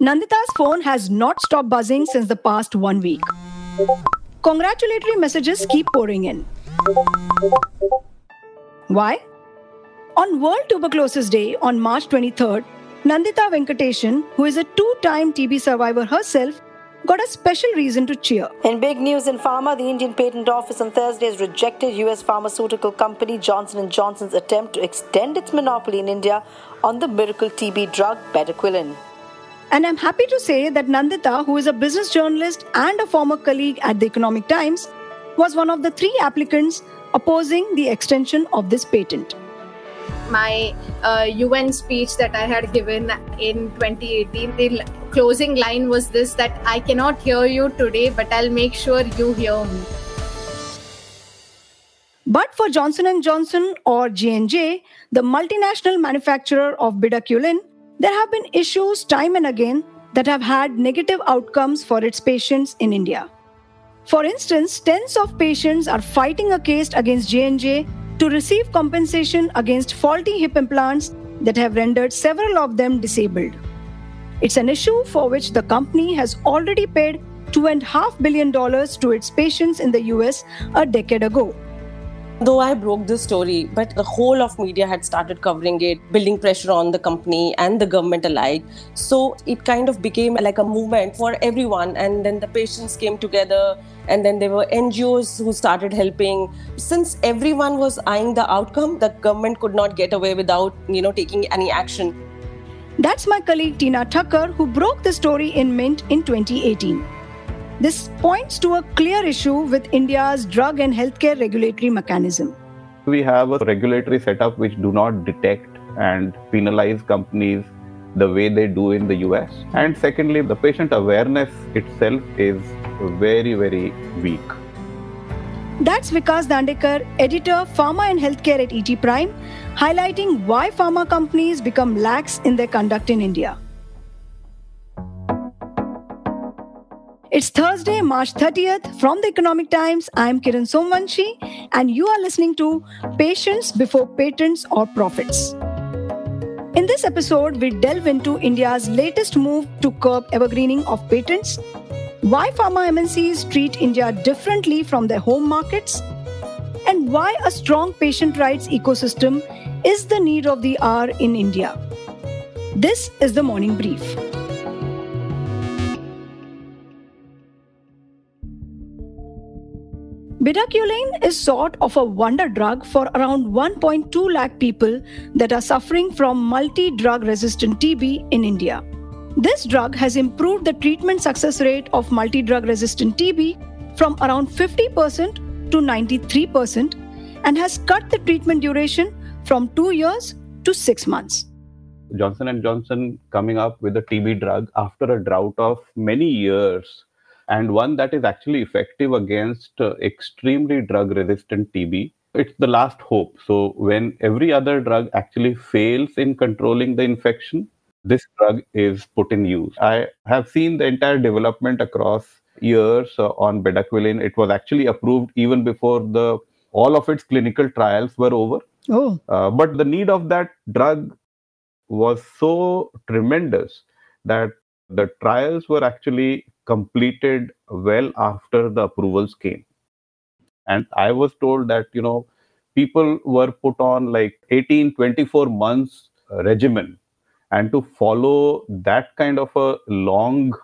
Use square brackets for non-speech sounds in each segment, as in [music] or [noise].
Nandita's phone has not stopped buzzing since the past one week. Congratulatory messages keep pouring in. Why? On World Tuberculosis Day on March 23rd, Nandita Venkatesan, who is a two time TB survivor herself, got a special reason to cheer. In big news in pharma, the Indian Patent Office on Thursday has rejected US pharmaceutical company Johnson & Johnson's attempt to extend its monopoly in India on the miracle TB drug bedaquiline. And I'm happy to say that Nandita, who is a business journalist and a former colleague at the Economic Times, was one of the three applicants opposing the extension of this patent. My uh, UN speech that I had given in 2018, the closing line was this that I cannot hear you today, but I'll make sure you hear me. But for Johnson & Johnson or J&J, the multinational manufacturer of bedaquiline, there have been issues time and again that have had negative outcomes for its patients in India. For instance, tens of patients are fighting a case against J&J to receive compensation against faulty hip implants that have rendered several of them disabled. It's an issue for which the company has already paid $2.5 billion to its patients in the US a decade ago. Though I broke this story, but the whole of media had started covering it, building pressure on the company and the government alike. So it kind of became like a movement for everyone. And then the patients came together, and then there were NGOs who started helping. Since everyone was eyeing the outcome, the government could not get away without, you know, taking any action. That's my colleague Teena Thacker, who broke the story in Mint in 2018. This points to a clear issue with India's drug and healthcare regulatory mechanism. We have a regulatory setup which do not detect and penalize companies the way they do in the US. And secondly, the patient awareness itself is very, very weak. That's Vikas Dandekar, editor, Pharma and Healthcare at ET Prime, highlighting why pharma companies become lax in their conduct in India. It's Thursday, March 30th. From the Economic Times, I'm Kiran Somvanshi, and you are listening to Patients Before Patents or Profits. In this episode, we delve into India's latest move to curb evergreening of patents, why pharma MNCs treat India differently from their home markets, and why a strong patient rights ecosystem is the need of the hour in India. This is the morning brief. Bedaquiline is sort of a wonder drug for around 1.2 lakh people that are suffering from multi-drug resistant TB in India. This drug has improved the treatment success rate of multi-drug resistant TB from around 50% to 93% and has cut the treatment duration from 2 years to 6 months. Johnson & Johnson coming up with a TB drug after a drought of many years and one that is actually effective against uh, extremely drug resistant TB. It's the last hope. So, when every other drug actually fails in controlling the infection, this drug is put in use. I have seen the entire development across years uh, on bedaquiline. It was actually approved even before the all of its clinical trials were over. Oh. Uh, but the need of that drug was so tremendous that the trials were actually completed well after the approvals came. And i was told that you know people were put on like 18 24 months uh, regimen. And to follow that kind of a long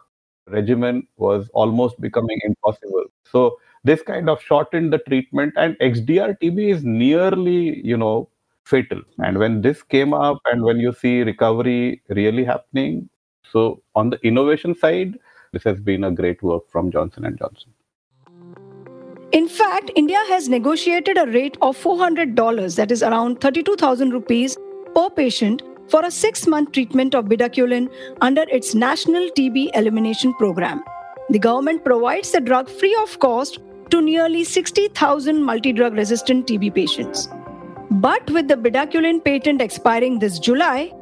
regimen was almost becoming impossible. So this kind of shortened the treatment and xdr tb is nearly you know fatal. And when this came up and when you see recovery really happening so on the innovation side, this has been a great work from Johnson and Johnson. In fact, India has negotiated a rate of $400, that is around 32,000 rupees per patient for a 6-month treatment of bedaquiline under its National TB Elimination Program. The government provides the drug free of cost to nearly 60,000 multi-drug resistant TB patients. But with the bedaquiline patent expiring this July,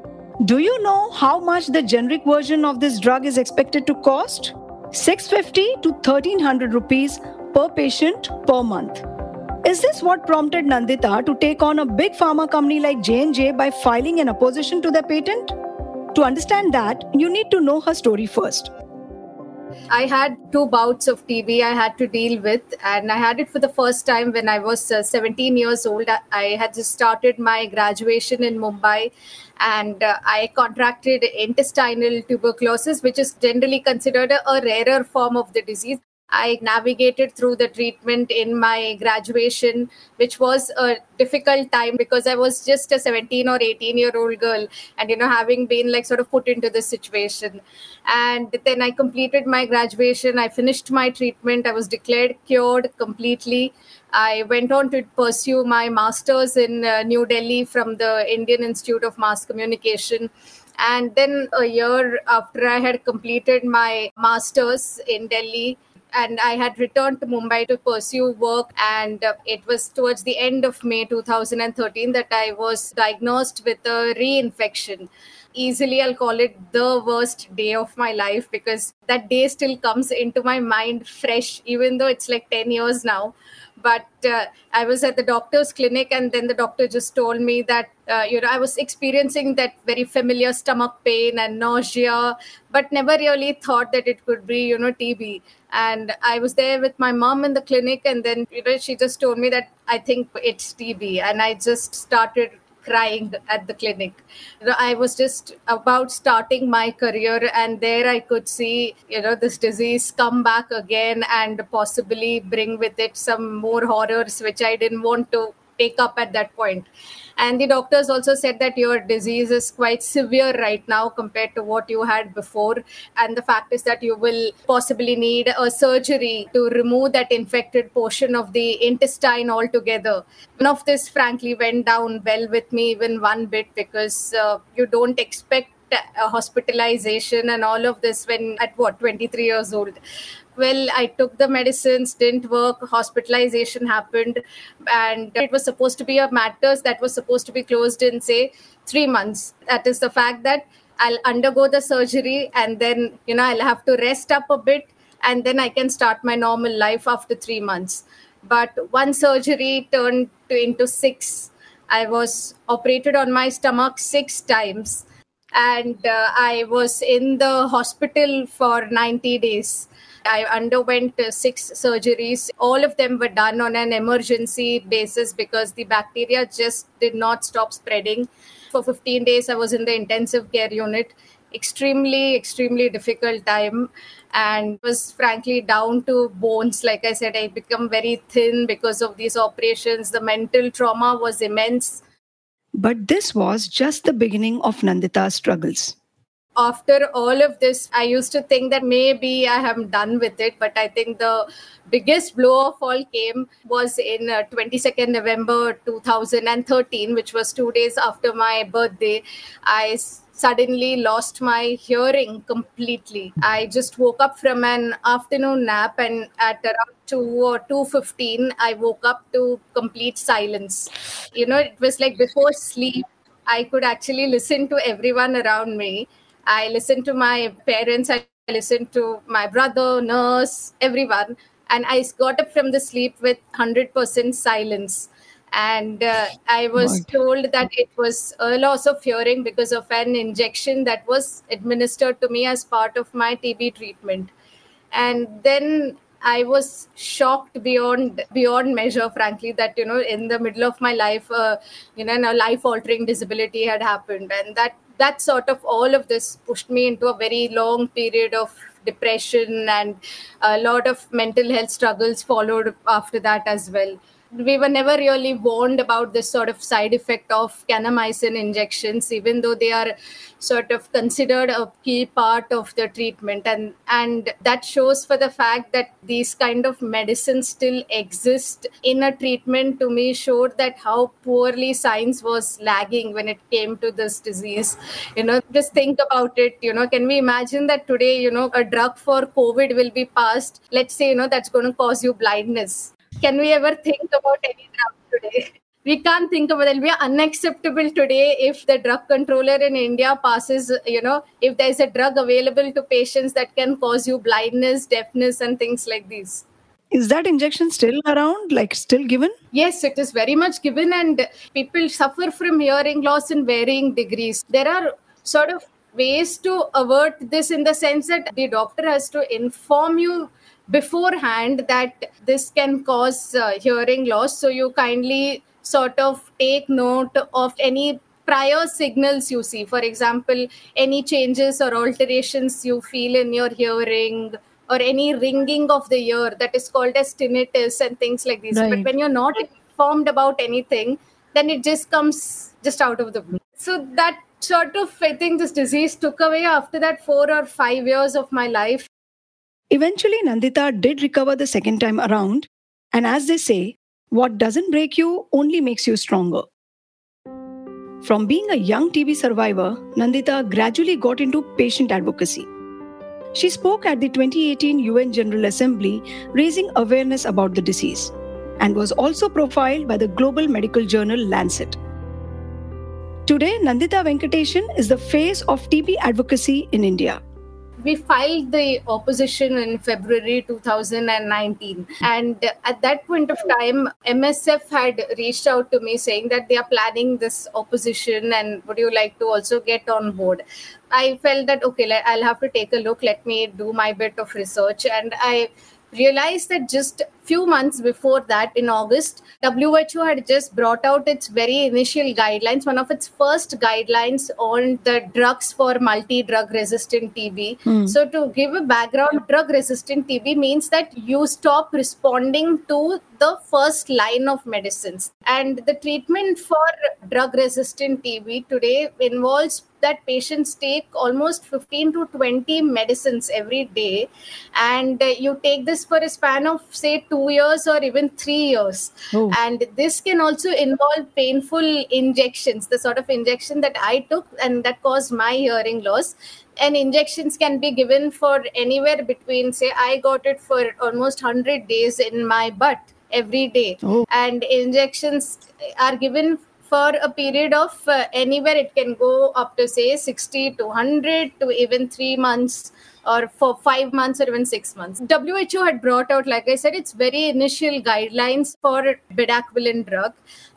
do you know how much the generic version of this drug is expected to cost? 650 to 1300 rupees per patient per month. Is this what prompted Nandita to take on a big pharma company like J&J by filing an opposition to their patent? To understand that, you need to know her story first. I had two bouts of TB I had to deal with, and I had it for the first time when I was uh, 17 years old. I had just started my graduation in Mumbai, and uh, I contracted intestinal tuberculosis, which is generally considered a, a rarer form of the disease. I navigated through the treatment in my graduation, which was a difficult time because I was just a 17 or 18 year old girl and, you know, having been like sort of put into this situation. And then I completed my graduation. I finished my treatment. I was declared cured completely. I went on to pursue my master's in uh, New Delhi from the Indian Institute of Mass Communication. And then a year after I had completed my master's in Delhi, and I had returned to Mumbai to pursue work. And uh, it was towards the end of May 2013 that I was diagnosed with a reinfection. Easily, I'll call it the worst day of my life because that day still comes into my mind fresh, even though it's like 10 years now but uh, I was at the doctor's clinic, and then the doctor just told me that uh, you know I was experiencing that very familiar stomach pain and nausea, but never really thought that it could be you know TB. And I was there with my mom in the clinic, and then you know she just told me that I think it's TB, and I just started crying at the clinic. I was just about starting my career, and there I could see, you know, this disease come back again and possibly bring with it some more horrors, which I didn't want to take up at that point. And the doctors also said that your disease is quite severe right now compared to what you had before. And the fact is that you will possibly need a surgery to remove that infected portion of the intestine altogether. None of this, frankly, went down well with me even one bit because uh, you don't expect hospitalization and all of this when at what 23 years old well i took the medicines didn't work hospitalization happened and it was supposed to be a matters that was supposed to be closed in say 3 months. That is the fact that i'll undergo the surgery and then you know i'll have to rest up a bit and then i can start my normal life after 3 months. But one surgery turned to, into 6 i was operated on my stomach 6 times and uh, i was in the hospital for 90 days I underwent uh, six surgeries. All of them were done on an emergency basis because the bacteria just did not stop spreading. For 15 days, I was in the intensive care unit. Extremely, extremely difficult time and was frankly down to bones. Like I said, I become very thin because of these operations. The mental trauma was immense. But this was just the beginning of Nandita's struggles after all of this, I used to think that maybe I am done with it. But I think the biggest blow of all came was in uh, 22nd November 2013, which was two days after my birthday. I suddenly lost my hearing completely. I just woke up from an afternoon nap and at around 2 or 2.15, I woke up to complete silence. You know, it was like before sleep, I could actually listen to everyone around me I listened to my parents, I listened to my brother, nurse, everyone. And I got up from the sleep with 100% silence. And uh, I was told that it was a loss of hearing because of an injection that was administered to me as part of my TB treatment. And then I was shocked beyond beyond measure, frankly, that you know, in the middle of my life, uh, you know, a life altering disability had happened, and that that sort of all of this pushed me into a very long period of depression and a lot of mental health struggles followed after that as well we were never really warned about this sort of side effect of kanamycin injections, even though they are sort of considered a key part of the treatment. And, and that shows for the fact that these kind of medicines still exist in a treatment to me showed that how poorly science was lagging when it came to this disease. You know, just think about it. You know, can we imagine that today, you know, a drug for COVID will be passed? Let's say, you know, that's going to cause you blindness can we ever think about any drug today? We can't think about it. It'll be unacceptable today if the drug controller in India passes, you know, if there's a drug available to patients that can cause you blindness, deafness, and things like these. Is that injection still around, like still given? Yes, it is very much given, and people suffer from hearing loss in varying degrees. There are sort of ways to avert this in the sense that the doctor has to inform you beforehand that this can cause uh, hearing loss. So you kindly sort of take note of any prior signals you see. For example, any changes or alterations you feel in your hearing or any ringing of the ear that is called as tinnitus and things like these. Right. But when you're not informed about anything, then it just comes just out of the blue. So that sort of, I think this disease took away after that four or five years of my life. Eventually, Nandita did recover the second time around. And as they say, what doesn't break you only makes you stronger. From being a young TB survivor, Nandita gradually got into patient advocacy. She spoke at the 2018 UN General Assembly, raising awareness about the disease, and was also profiled by the global medical journal Lancet. Today, Nandita Venkatesan is the face of TB advocacy in India. We filed the opposition in February 2019. And at that point of time, MSF had reached out to me saying that they are planning this opposition and would you like to also get on board? I felt that, okay, I'll have to take a look. Let me do my bit of research. And I realized that just few months before that in august WHO had just brought out its very initial guidelines one of its first guidelines on the drugs for multi drug resistant tb Hmm. so to give a background drug resistant tb means that you stop responding to the first line of medicines and the treatment for drug resistant tb today involves that patients take almost 15 to 20 medicines every day and uh, you take this for a span of say 2 years or even 3 years Oh. and this can also involve painful injections the sort of injection that i took and that caused my hearing loss and injections can be given for anywhere between say i got it for almost 100 days in my butt every day Oh. and injections are given for a period of uh, anywhere it can go up to say 60 to 100 to even 3 months or for 5 months or even 6 months. WHO had brought out like i said its very initial guidelines for bedaquiline drug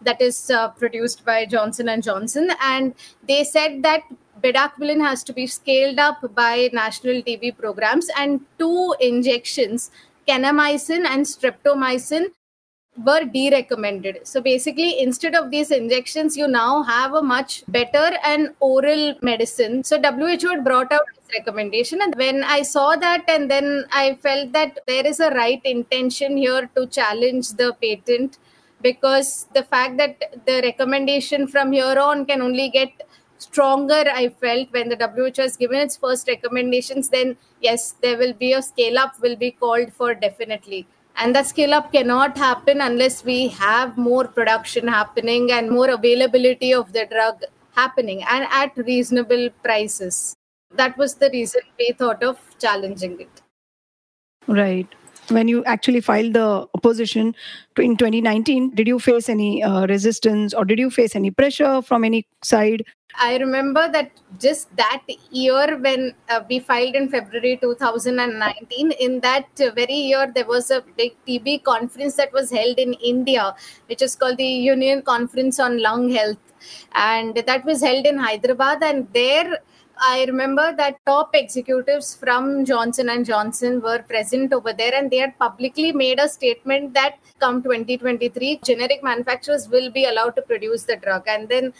that is uh, produced by johnson and johnson. And they said that bedaquiline has to be scaled up by national tb programs and two injections kanamycin and streptomycin were derecommended. So basically, instead of these injections, you now have a much better and oral medicine. So WHO had brought out this recommendation, and when I saw that, and then I felt that there is a right intention here to challenge the patent because the fact that the recommendation from here on can only get stronger i felt when the WHO has given its first recommendations then yes there will be a scale up will be called for definitely and that scale up cannot happen unless we have more production happening and more availability of the drug happening and at reasonable prices that was the reason we thought of challenging it Right. When you actually filed the opposition in 2019, did you face any uh, resistance or did you face any pressure from any side? I remember that just that year when uh, we filed in February 2019, in that very year, there was a big TB conference that was held in India, which is called the Union Conference on Lung Health. And that was held in Hyderabad. And there, I remember that top executives from Johnson and Johnson were present over there, and they had publicly made a statement that come 2023, generic manufacturers will be allowed to produce the drug. And then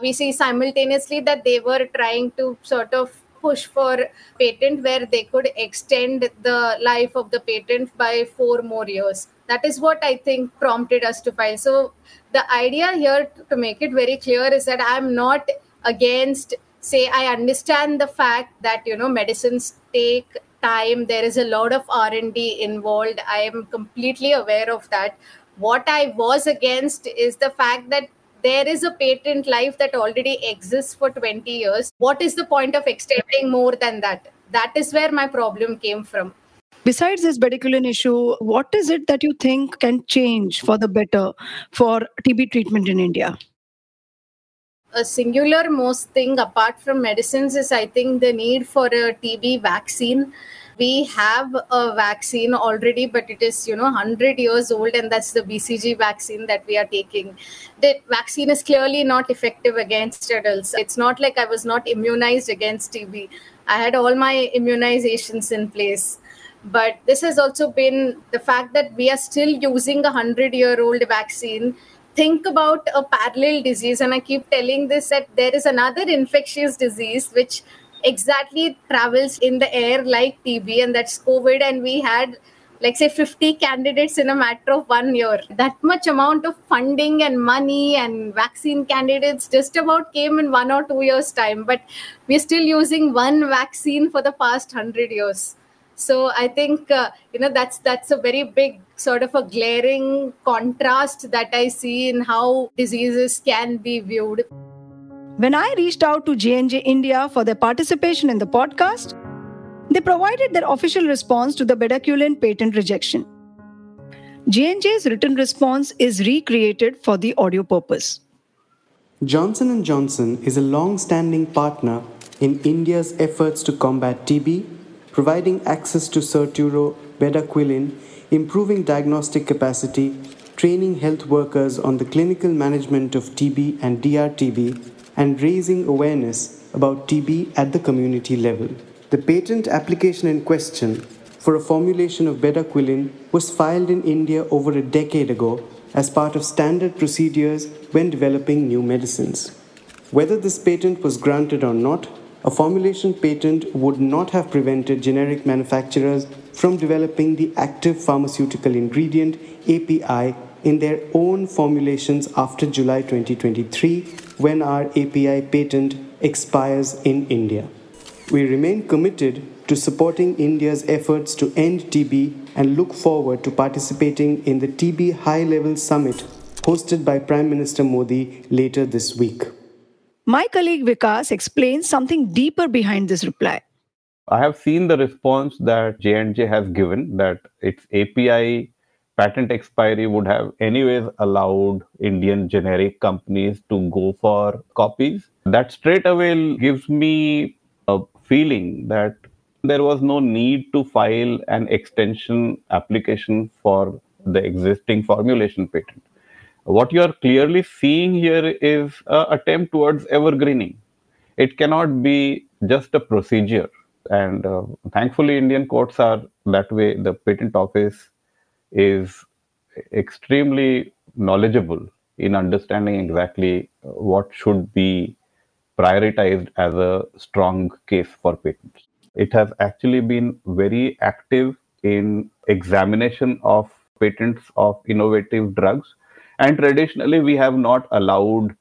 we see simultaneously that they were trying to sort of push for patent where they could extend the life of the patent by four more years that is what i think prompted us to file so the idea here to make it very clear is that i'm not against say i understand the fact that you know medicines take time. There is a lot of r&d involved. I am completely aware of that. What i was against is the fact that there is a patent life that already exists for 20 years. What is the point of extending more than that? That is where my problem came from. Besides this bedaquiline issue, what is it that you think can change for the better for TB treatment in India? A singular most thing apart from medicines is i think the need for a tb vaccine we have a vaccine already, but it is, you know, 100 years old, and that's the BCG vaccine that we are taking. The vaccine is clearly not effective against adults. It's not like I was not immunized against TB. I had all my immunizations in place. But this has also been the fact that we are still using a 100 year old vaccine think about a parallel disease and i keep telling this that there is another infectious disease which exactly travels in the air like tb and that's covid and we had like say 50 candidates in a matter of one year. That much amount of funding and money and vaccine candidates just about came in one or two years time but we're still using one vaccine for the past 100 years so i think uh, you know that's that's a very big sort of a glaring contrast that i see in how diseases can be viewed. When i reached out to j&j india for their participation in the podcast they provided their official response to the bedaquiline patent rejection. J&j's written response is recreated for the audio purpose. Johnson & johnson is a long-standing partner in india's efforts to combat tb providing access to Sirturo, bedaquiline, improving diagnostic capacity, training health workers on the clinical management of TB and DRTB, and raising awareness about TB at the community level. The patent application in question for a formulation of bedaquiline was filed in India over a decade ago as part of standard procedures when developing new medicines. Whether this patent was granted or not, a formulation patent would not have prevented generic manufacturers from developing the active pharmaceutical ingredient API in their own formulations after July 2023 when our API patent expires in India. We remain committed to supporting India's efforts to end TB and look forward to participating in the TB High Level Summit hosted by Prime Minister Modi later this week. My colleague Vikas explains something deeper behind this reply. I have seen the response that J&J has given that its API patent expiry would have anyways allowed Indian generic companies to go for copies. That straight away gives me a feeling that there was no need to file an extension application for the existing formulation patent what you are clearly seeing here is an attempt towards evergreening. It cannot be just a procedure. And uh, thankfully, Indian courts are that way. The patent office is extremely knowledgeable in understanding exactly what should be prioritized as a strong case for patents. It has actually been very active in examination of patents of innovative drugs and traditionally, we have not allowed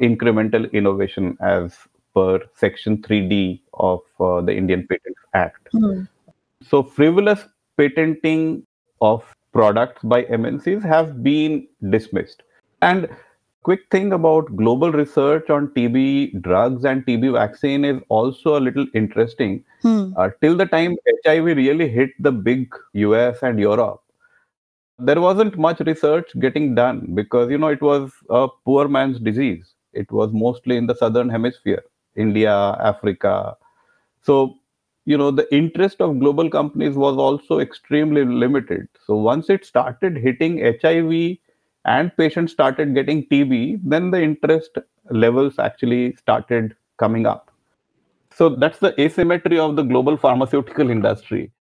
incremental innovation as per Section 3D of uh, the Indian Patents Act. Mm. So, frivolous patenting of products by MNCs have been dismissed. And quick thing about global research on TB drugs and TB vaccine is also a little interesting. Hmm. Uh, till the time HIV really hit the big US and Europe, there wasn't much research getting done because you know it was a poor man's disease. It was mostly in the southern hemisphere india africa. So you know the interest of global companies was also extremely limited. So once it started hitting hiv and patients started getting tb then the interest levels actually started coming up. So that's the asymmetry of the global pharmaceutical [laughs] industry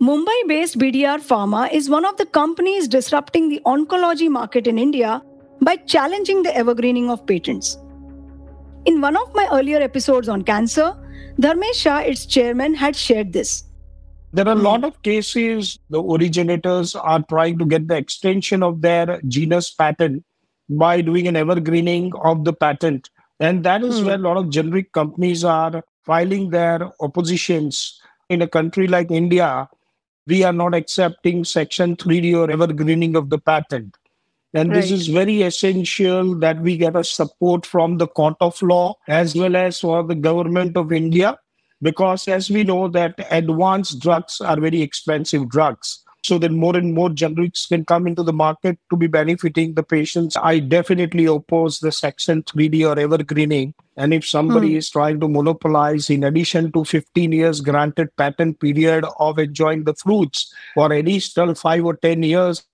Mumbai based BDR Pharma is one of the companies disrupting the oncology market in India by challenging the evergreening of patents. In one of my earlier episodes on cancer, Dharmesh Shah, its chairman, had shared this. There are a lot of cases the originators are trying to get the extension of their genus patent by doing an evergreening of the patent. And that is hmm. where a lot of generic companies are filing their oppositions in a country like India we are not accepting Section 3D or evergreening of the patent. And right. this is very essential that we get a support from the court of law as well as for the government of India, because as we know that advanced drugs are very expensive drugs. So that more and more generics can come into the market to be benefiting the patients. I definitely oppose the Section 3D or evergreening. And if somebody hmm. is trying to monopolize, in addition to 15 years granted patent period of enjoying the fruits for additional five or 10 years,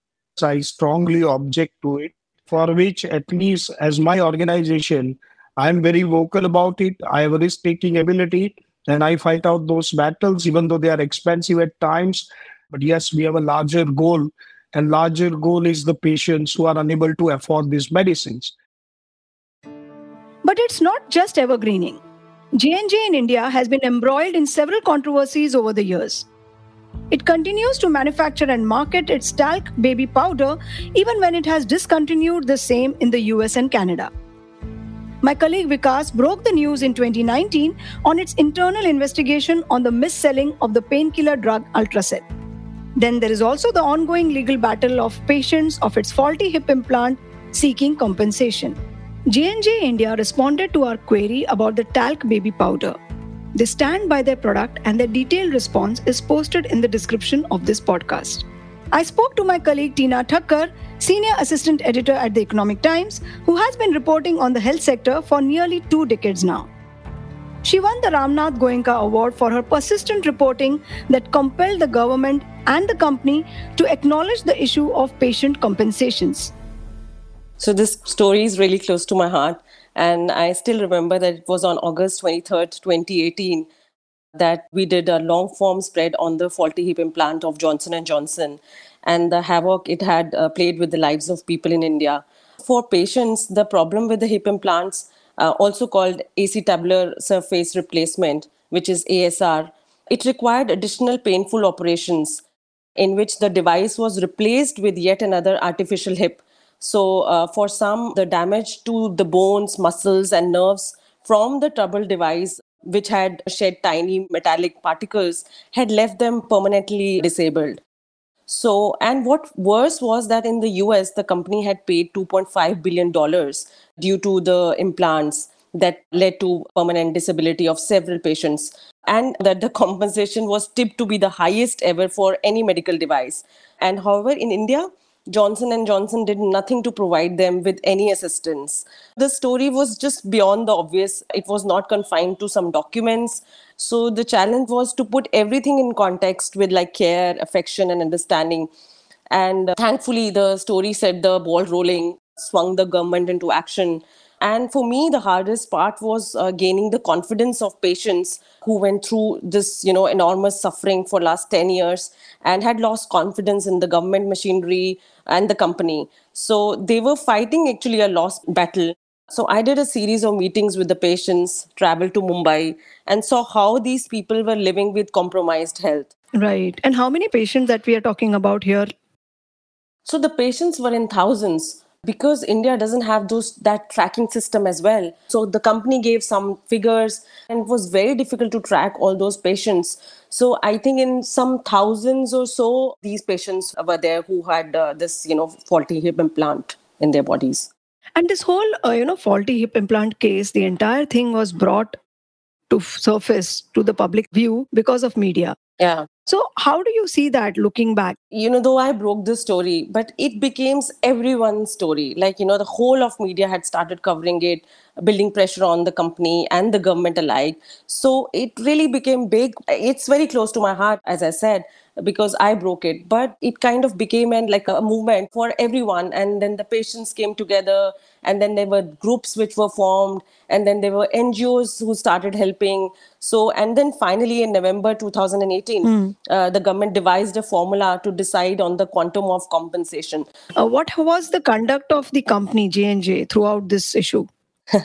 I strongly object to it, for which, at least as my organization, I'm very vocal about it. I have a risk taking ability and I fight out those battles, even though they are expensive at times. But yes, we have a larger goal, and larger goal is the patients who are unable to afford these medicines. But it's not just evergreening. J&J in India has been embroiled in several controversies over the years. It continues to manufacture and market its talc baby powder even when it has discontinued the same in the US and Canada. My colleague Vikas broke the news in 2019 on its internal investigation on the mis-selling of the painkiller drug Ultracet. Then there is also the ongoing legal battle of patients of its faulty hip implant seeking compensation. J&J India responded to our query about the talc baby powder. They stand by their product and their detailed response is posted in the description of this podcast. I spoke to my colleague Teena Thacker, senior assistant editor at the Economic Times, who has been reporting on the health sector for nearly two decades now. She won the Ramnath Goenka Award for her persistent reporting that compelled the government and the company to acknowledge the issue of patient compensations. So, this story is really close to my heart. And I still remember that it was on August 23rd, 2018, that we did a long form spread on the faulty hip implant of Johnson & Johnson and the havoc it had uh, played with the lives of people in India. For patients, the problem with the hip implants uh, also called acetabular surface replacement, which is ASR. It required additional painful operations in which the device was replaced with yet another artificial hip. So, uh, for some, the damage to the bones, muscles, and nerves from the troubled device, which had shed tiny metallic particles, had left them permanently disabled. So, and what worse was that in the US, the company had paid $2.5 billion due to the implants that led to permanent disability of several patients and that the [laughs] compensation was tipped to be the highest ever for any medical device. And however in india johnson & johnson did nothing to provide them with any assistance the story was just beyond the obvious it was not confined to some documents so the challenge was to put everything in context with like care, affection, and understanding. And uh, thankfully, the story set the ball rolling, swung the government into action. And for me, the hardest part was uh, gaining the confidence of patients who went through this, you know, enormous suffering for last 10 years and had lost confidence in the government machinery and the company. So they were fighting actually a lost battle. So I did a series of meetings with the patients, traveled to Mumbai, and saw how these people were living with compromised health. Right. And how many patients that we are talking about here? So the patients were in thousands because India doesn't have those that tracking system as well. So the company gave some figures and it was very difficult to track all those patients. So I think in some thousands or so these patients were there who had uh, this you know faulty hip implant in their bodies. And this whole, uh, you know, faulty hip implant case, the entire thing was brought to surface to the public view because of media. Yeah. So, how do you see that looking back? You know, though I broke the story, but it became everyone's story. Like, you know, the whole of media had started covering it, building pressure on the company and the government alike. So, it really became big. It's very close to my heart, as I said because I broke it. But it kind of became an, like a movement for everyone. And then the patients came together, and then there were groups which were formed, and then there were NGOs who started helping. So, and then finally in November 2018, mm. uh, the government devised a formula to decide on the quantum of compensation. Uh, what was the conduct of the company J&J throughout this issue? [laughs]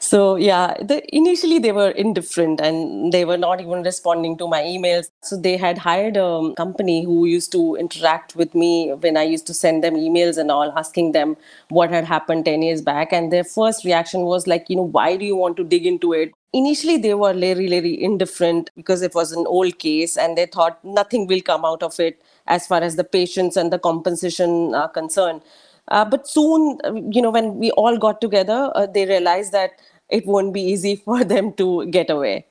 so yeah the, initially they were indifferent and they were not even responding to my emails. So they had hired a company who used to interact with me when i used to send them emails and all asking them what had happened 10 years back. And their first reaction was like you know why do you want to dig into it? Initially they were very very indifferent because it was an old case and they thought nothing will come out of it as far as the patients and the compensation are concerned uh, but soon, you know, when we all got together, uh, they realized that it won't be easy [laughs] for them to get away.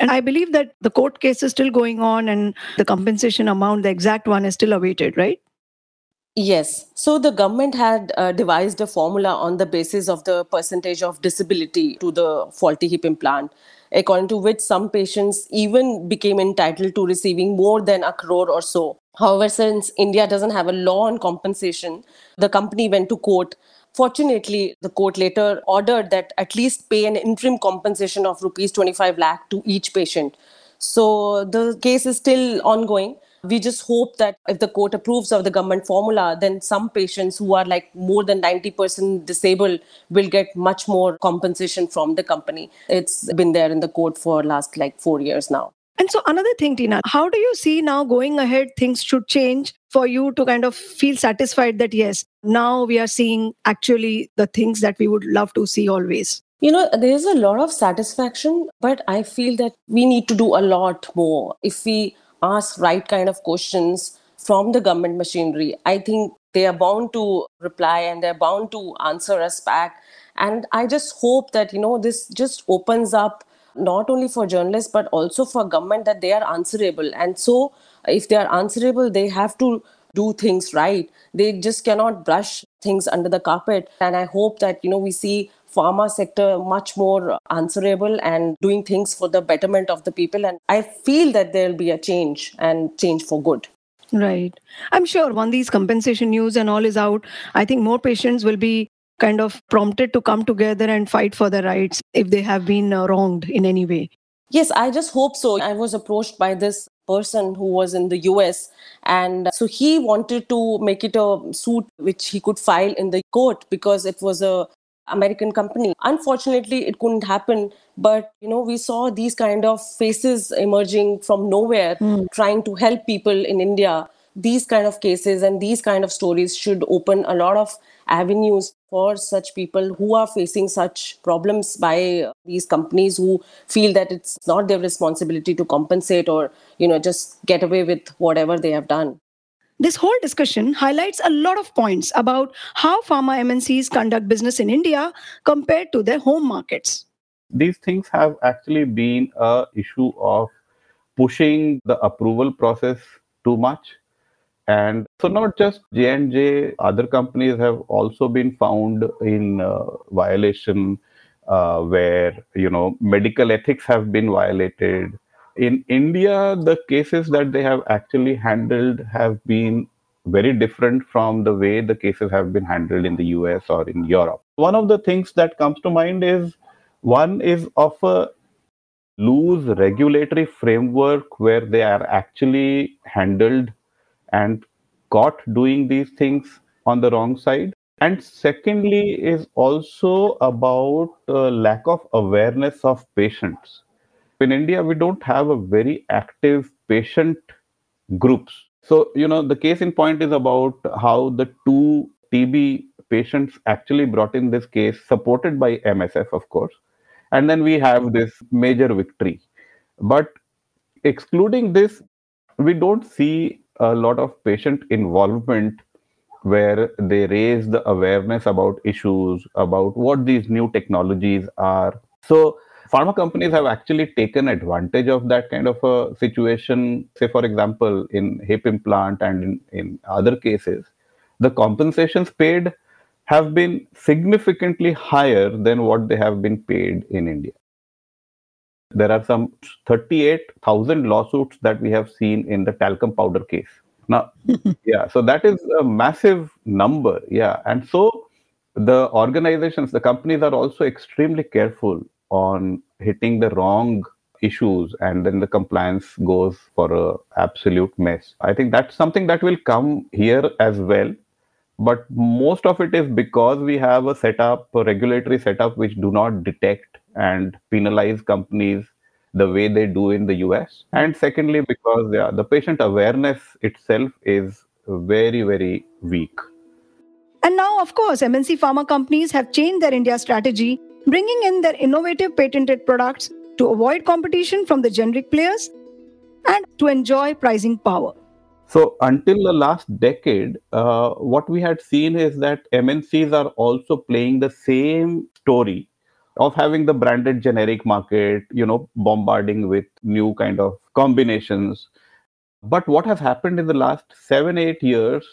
And I believe that the court case is still going on and the compensation amount, the exact one, is still awaited, right? Yes. So the government had uh, devised a formula on the basis of the percentage of disability to the faulty hip implant, according to which some patients even became entitled to receiving more than a crore or so. However, since India doesn't have a law on compensation, the company went to court. Fortunately, the court later ordered that at least pay an interim compensation of rupees 25 lakh to each patient. So the case is still ongoing we just hope that if the court approves of the government formula, then some patients who are like more than 90% disabled will get much more compensation from the company. It's been there in the court for last like four years now. And so another thing, Teena, how do you see now going ahead things should change for you to kind of feel satisfied that yes, now we are seeing actually the things that we would love to see always? You know, there's a lot of satisfaction, but I feel that we need to do a lot more. If we ask right kind of questions from the government machinery, I think they are bound to reply and they're bound to answer us back. And I just hope that, you know, this just opens up not only for journalists but also for government that they are answerable. And so if they are answerable, they have to do things right. They just cannot brush things under the carpet. And I hope that, you know, we see pharma sector much more answerable and doing things for the betterment of the people. And I feel that there'll be a change and change for good. Right. I'm sure when these compensation news and all is out, I think more patients will be kind of prompted to come together and fight for their rights if they have been uh, wronged in any way. Yes, I just hope so. I was approached by this person who was in the US. And so he wanted to make it a suit which he could file in the court because it was a American company. Unfortunately, it couldn't happen. But you know, we saw these kind of faces emerging from nowhere, mm. trying to help people in India. These kind of cases and these kind of stories should open a lot of avenues for such people who are facing such problems by these companies who feel that it's not their responsibility to compensate or you know just get away with whatever they have done this whole discussion highlights a lot of points about how pharma MNCs conduct business in India compared to their home markets. These things have actually been a issue of pushing the approval process too much. And so not just J&J, other companies have also been found in uh, violation uh, where, you know, medical ethics have been violated in India, the cases that they have actually handled have been very different from the way the cases have been handled in the US or in Europe. One of the things that comes to mind is one is of a loose regulatory framework where they are actually handled and caught doing these things on the wrong side. And secondly, is also about uh, lack of awareness of patients in India, we don't have a very active patient groups. So, you know, the case in point is about how the two TB patients actually brought in this case, supported by MSF, of course. And then we have this major victory. But excluding this, we don't see a lot of patient involvement where they raise the awareness about issues, about what these new technologies are. So, pharma companies have actually taken advantage of that kind of a situation. Say, for example, in hip implant and in, in other cases, the compensations paid have been significantly higher than what they have been paid in India. There are some 38,000 lawsuits that we have seen in the talcum powder case. Now, [laughs] yeah, so that is a massive number. Yeah. And so the organizations, the companies are also extremely careful on hitting the wrong issues and then the compliance goes for a absolute mess i think that's something that will come here as well but most of it is because we have a setup a regulatory setup which do not detect and penalize companies the way they do in the us and secondly because yeah, the patient awareness itself is very very weak and now of course mnc pharma companies have changed their india strategy bringing in their innovative patented products to avoid competition from the generic players and to enjoy pricing power. So, until the last decade, uh, what we had seen is that MNCs are also playing the same story of having the branded generic market, you know, bombarding with new kind of combinations. But what has happened in the last seven, eight years,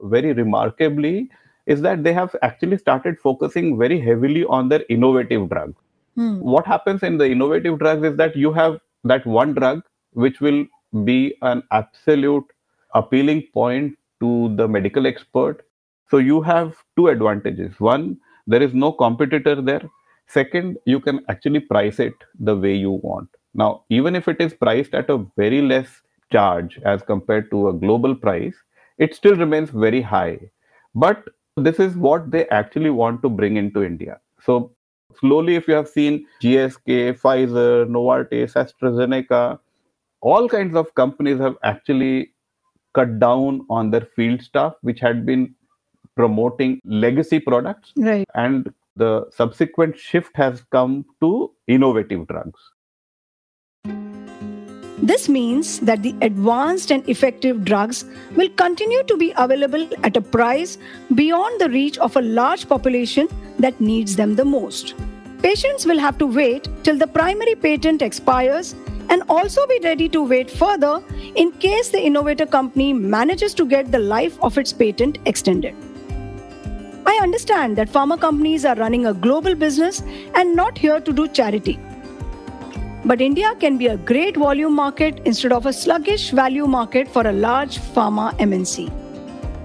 very remarkably, is that they have actually started focusing very heavily on their innovative drug. Hmm. What happens in the innovative drugs is that you have that one drug which will be an absolute appealing point to the medical expert. So you have two advantages. One, there is no competitor there. Second, you can actually price it the way you want. Now, even if it is priced at a very less charge as compared to a global price, it still remains very high. But this is what they actually want to bring into India. So, slowly, if you have seen GSK, Pfizer, Novartis, AstraZeneca, all kinds of companies have actually cut down on their field staff, which had been promoting legacy products. Right. And the subsequent shift has come to innovative drugs. This means that the advanced and effective drugs will continue to be available at a price beyond the reach of a large population that needs them the most. Patients will have to wait till the primary patent expires and also be ready to wait further in case the innovator company manages to get the life of its patent extended. I understand that pharma companies are running a global business and not here to do charity. But India can be a great volume market instead of a sluggish value market for a large pharma MNC.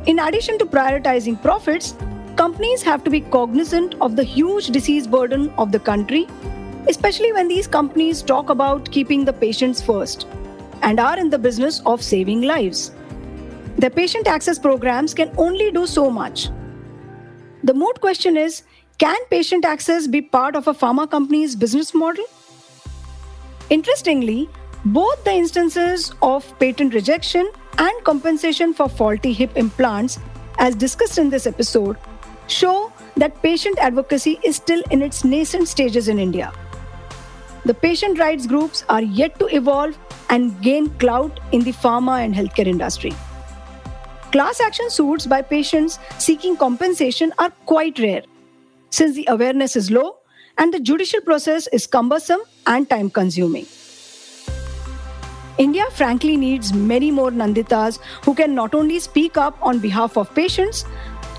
In addition to prioritizing profits, companies have to be cognizant of the huge disease burden of the country, especially when these companies talk about keeping the patients first and are in the business of saving lives. The patient access programs can only do so much. The moot question is can patient access be part of a pharma company's business model? Interestingly, both the instances of patent rejection and compensation for faulty hip implants, as discussed in this episode, show that patient advocacy is still in its nascent stages in India. The patient rights groups are yet to evolve and gain clout in the pharma and healthcare industry. Class action suits by patients seeking compensation are quite rare, since the awareness is low and the judicial process is cumbersome and time consuming. India frankly needs many more Nanditas who can not only speak up on behalf of patients,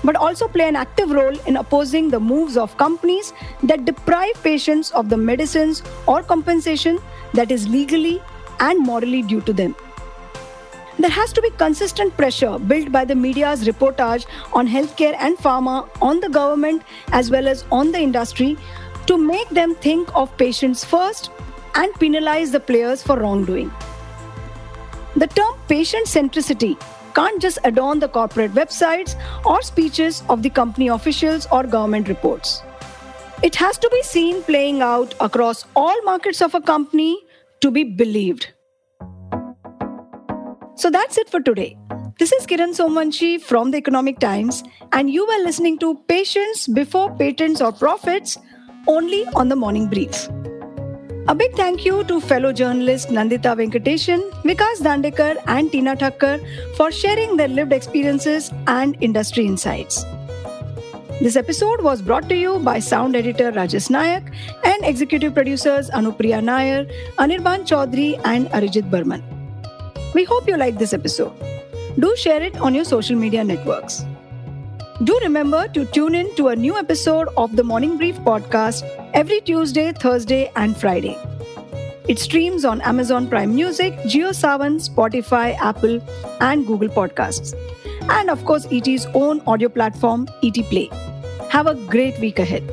but also play an active role in opposing the moves of companies that deprive patients of the medicines or compensation that is legally and morally due to them. There has to be consistent pressure built by the media's reportage on healthcare and pharma on the government as well as on the industry to make them think of patients first and penalize the players for wrongdoing. The term patient centricity can't just adorn the corporate websites or speeches of the company officials or government reports. It has to be seen playing out across all markets of a company to be believed. So that's it for today. This is Kiran Somvanshi from the Economic Times, and you were listening to Patients Before Patents or Profits only on the Morning Brief. A big thank you to fellow journalists Nandita Venkatesan, Vikas Dandekar, and Teena Thacker for sharing their lived experiences and industry insights. This episode was brought to you by sound editor Rajesh Nayak and executive producers Anupriya Nair, Anirban Chaudhary, and Arijit Burman. We hope you like this episode. Do share it on your social media networks. Do remember to tune in to a new episode of the Morning Brief podcast every Tuesday, Thursday, and Friday. It streams on Amazon Prime Music, JioSaavn, Spotify, Apple, and Google Podcasts. And of course, ET's own audio platform, ET Play. Have a great week ahead.